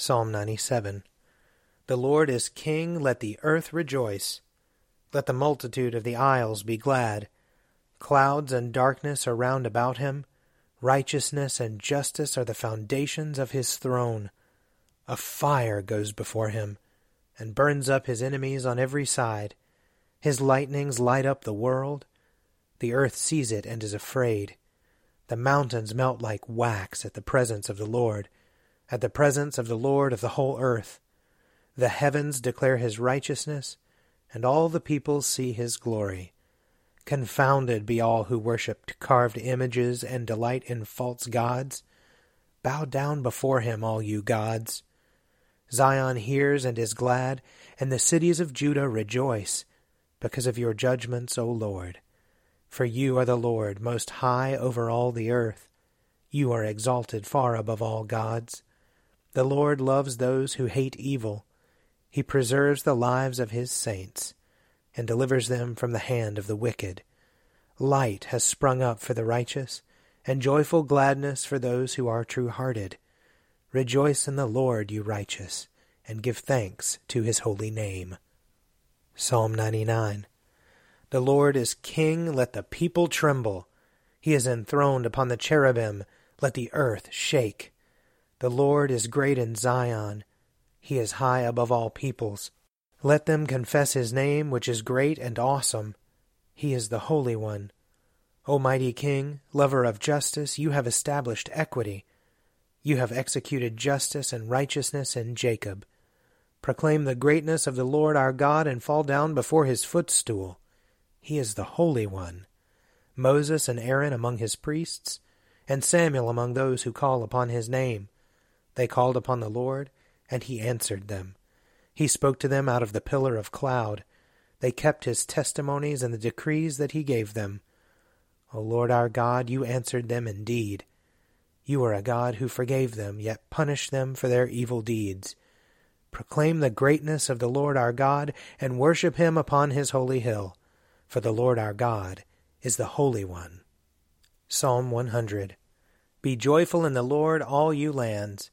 Psalm 97 The Lord is King, let the earth rejoice. Let the multitude of the isles be glad. Clouds and darkness are round about him. Righteousness and justice are the foundations of his throne. A fire goes before him, and burns up his enemies on every side. His lightnings light up the world. The earth sees it and is afraid. The mountains melt like wax at the presence of the Lord at the presence of the Lord of the whole earth. The heavens declare his righteousness, and all the peoples see his glory. Confounded be all who worship carved images and delight in false gods. Bow down before him, all you gods. Zion hears and is glad, and the cities of Judah rejoice, because of your judgments, O Lord. For you are the Lord, most high over all the earth. You are exalted far above all gods. The Lord loves those who hate evil. He preserves the lives of his saints, and delivers them from the hand of the wicked. Light has sprung up for the righteous, and joyful gladness for those who are true hearted. Rejoice in the Lord, you righteous, and give thanks to his holy name. Psalm 99 The Lord is King, let the people tremble. He is enthroned upon the cherubim, let the earth shake. The Lord is great in Zion. He is high above all peoples. Let them confess his name, which is great and awesome. He is the Holy One. O mighty King, lover of justice, you have established equity. You have executed justice and righteousness in Jacob. Proclaim the greatness of the Lord our God and fall down before his footstool. He is the Holy One. Moses and Aaron among his priests, and Samuel among those who call upon his name. They called upon the Lord, and he answered them. He spoke to them out of the pillar of cloud. They kept his testimonies and the decrees that he gave them. O Lord our God, you answered them indeed. You are a God who forgave them, yet punished them for their evil deeds. Proclaim the greatness of the Lord our God, and worship him upon his holy hill. For the Lord our God is the Holy One. Psalm 100 Be joyful in the Lord, all you lands.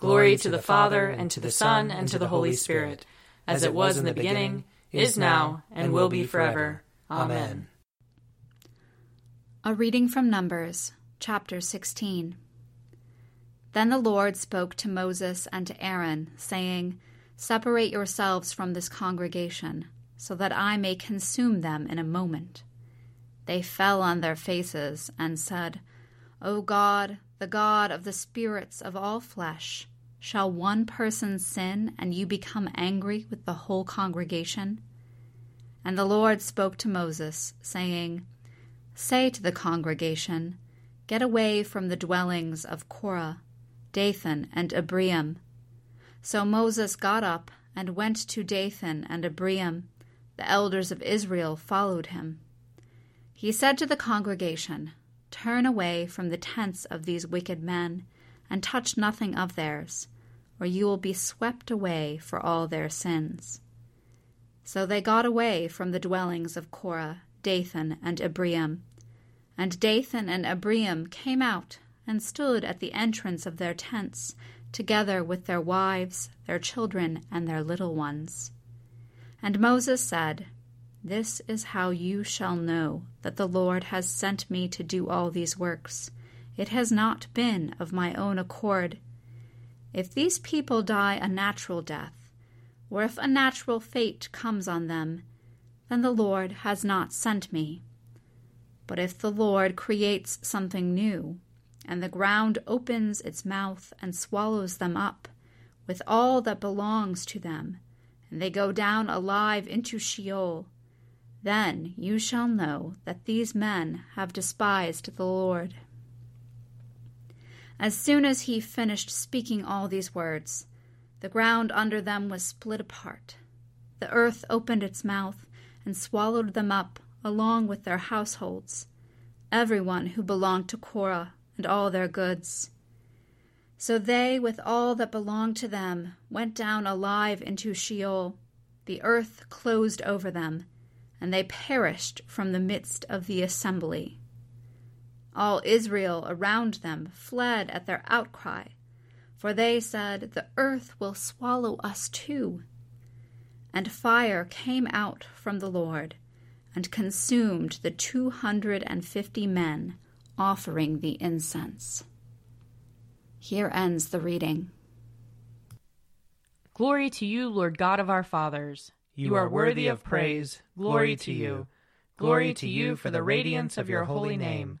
Glory to the Father, and to the Son, and to the Holy Spirit, as it was in the beginning, is now, and will be forever. Amen. A reading from Numbers, chapter 16. Then the Lord spoke to Moses and to Aaron, saying, Separate yourselves from this congregation, so that I may consume them in a moment. They fell on their faces and said, O God, the God of the spirits of all flesh, shall one person sin and you become angry with the whole congregation? And the Lord spoke to Moses, saying, Say to the congregation, Get away from the dwellings of Korah, Dathan, and Abiram. So Moses got up and went to Dathan and Abiram. The elders of Israel followed him. He said to the congregation, Turn away from the tents of these wicked men, and touch nothing of theirs, or you will be swept away for all their sins. So they got away from the dwellings of Korah, Dathan, and Abiram. And Dathan and Abiram came out and stood at the entrance of their tents, together with their wives, their children, and their little ones. And Moses said, This is how you shall know that the Lord has sent me to do all these works. It has not been of my own accord. If these people die a natural death, or if a natural fate comes on them, then the Lord has not sent me. But if the Lord creates something new, and the ground opens its mouth and swallows them up, with all that belongs to them, and they go down alive into Sheol, then you shall know that these men have despised the Lord. As soon as he finished speaking all these words, the ground under them was split apart. The earth opened its mouth and swallowed them up along with their households, everyone who belonged to Korah and all their goods. So they, with all that belonged to them, went down alive into Sheol. The earth closed over them, and they perished from the midst of the assembly. All Israel around them fled at their outcry, for they said, The earth will swallow us too. And fire came out from the Lord and consumed the two hundred and fifty men offering the incense. Here ends the reading. Glory to you, Lord God of our fathers. You, you are worthy of praise. Glory to you. Glory to you for the radiance of your holy name.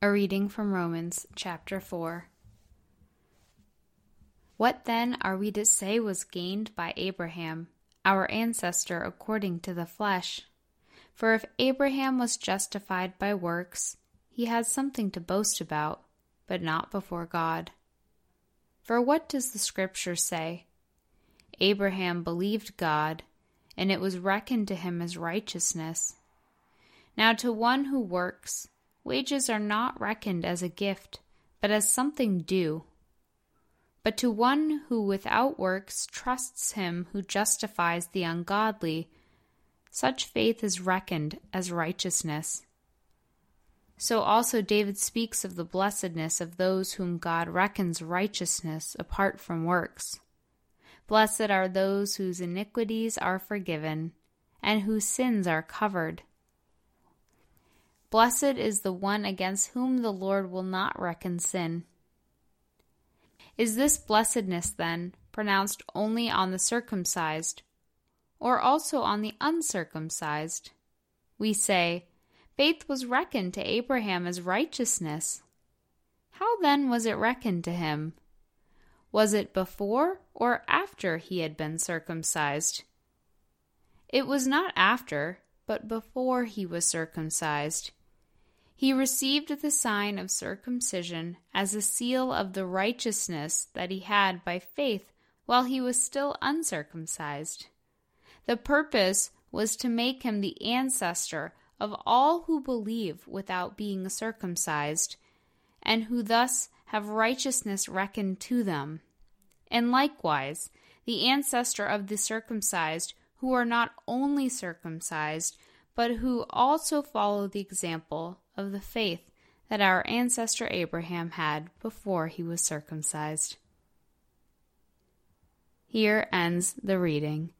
A reading from Romans chapter 4. What then are we to say was gained by Abraham, our ancestor according to the flesh? For if Abraham was justified by works, he has something to boast about, but not before God. For what does the Scripture say? Abraham believed God, and it was reckoned to him as righteousness. Now, to one who works, wages are not reckoned as a gift, but as something due. But to one who without works trusts him who justifies the ungodly, such faith is reckoned as righteousness. So also David speaks of the blessedness of those whom God reckons righteousness apart from works. Blessed are those whose iniquities are forgiven, and whose sins are covered. Blessed is the one against whom the Lord will not reckon sin. Is this blessedness, then, pronounced only on the circumcised, or also on the uncircumcised. We say, Faith was reckoned to Abraham as righteousness. How then was it reckoned to him? Was it before or after he had been circumcised? It was not after, but before he was circumcised. He received the sign of circumcision as a seal of the righteousness that he had by faith while he was still uncircumcised. The purpose was to make him the ancestor of all who believe without being circumcised, and who thus have righteousness reckoned to them. And likewise, the ancestor of the circumcised, who are not only circumcised, but who also follow the example of the faith that our ancestor Abraham had before he was circumcised. Here ends the reading.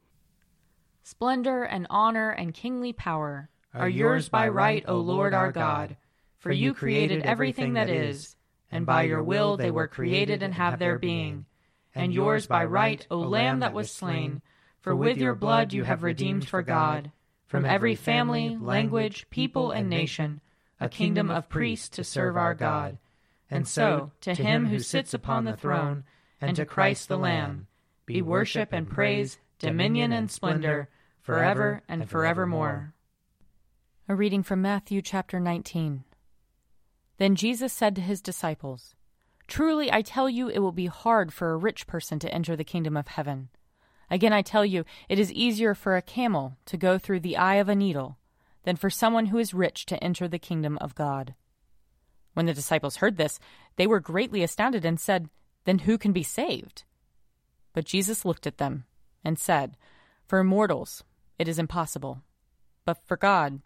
Splendor and honor and kingly power are yours by right, O Lord our God, for you created everything that is, and by your will they were created and have their being. And yours by right, O Lamb that was slain, for with your blood you have redeemed for God, from every family, language, people, and nation, a kingdom of priests to serve our God. And so, to him who sits upon the throne, and to Christ the Lamb, be worship and praise, dominion and splendor, forever and forevermore. A reading from Matthew chapter 19. Then Jesus said to his disciples, Truly I tell you, it will be hard for a rich person to enter the kingdom of heaven. Again I tell you, it is easier for a camel to go through the eye of a needle than for someone who is rich to enter the kingdom of God. When the disciples heard this, they were greatly astounded and said, Then who can be saved? But Jesus looked at them and said, For mortals it is impossible, but for God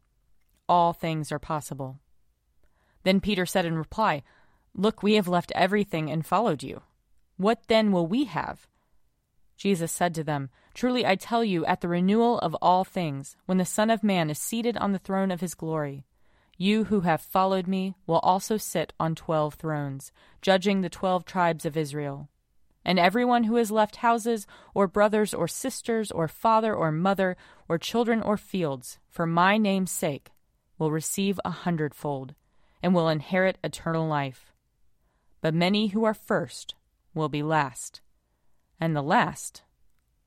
all things are possible. Then Peter said in reply, Look, we have left everything and followed you. What then will we have? Jesus said to them, Truly I tell you, at the renewal of all things, when the Son of Man is seated on the throne of his glory, you who have followed me will also sit on twelve thrones, judging the twelve tribes of Israel. And everyone who has left houses, or brothers, or sisters, or father, or mother, or children, or fields, for my name's sake, will receive a hundredfold, and will inherit eternal life. But many who are first will be last, and the last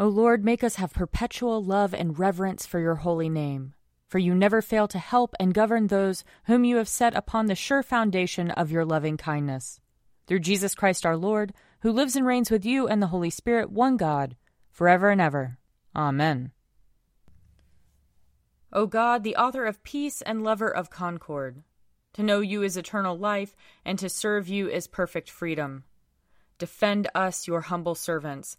O Lord, make us have perpetual love and reverence for your holy name. For you never fail to help and govern those whom you have set upon the sure foundation of your loving kindness. Through Jesus Christ our Lord, who lives and reigns with you and the Holy Spirit, one God, forever and ever. Amen. O God, the author of peace and lover of concord, to know you is eternal life, and to serve you is perfect freedom. Defend us, your humble servants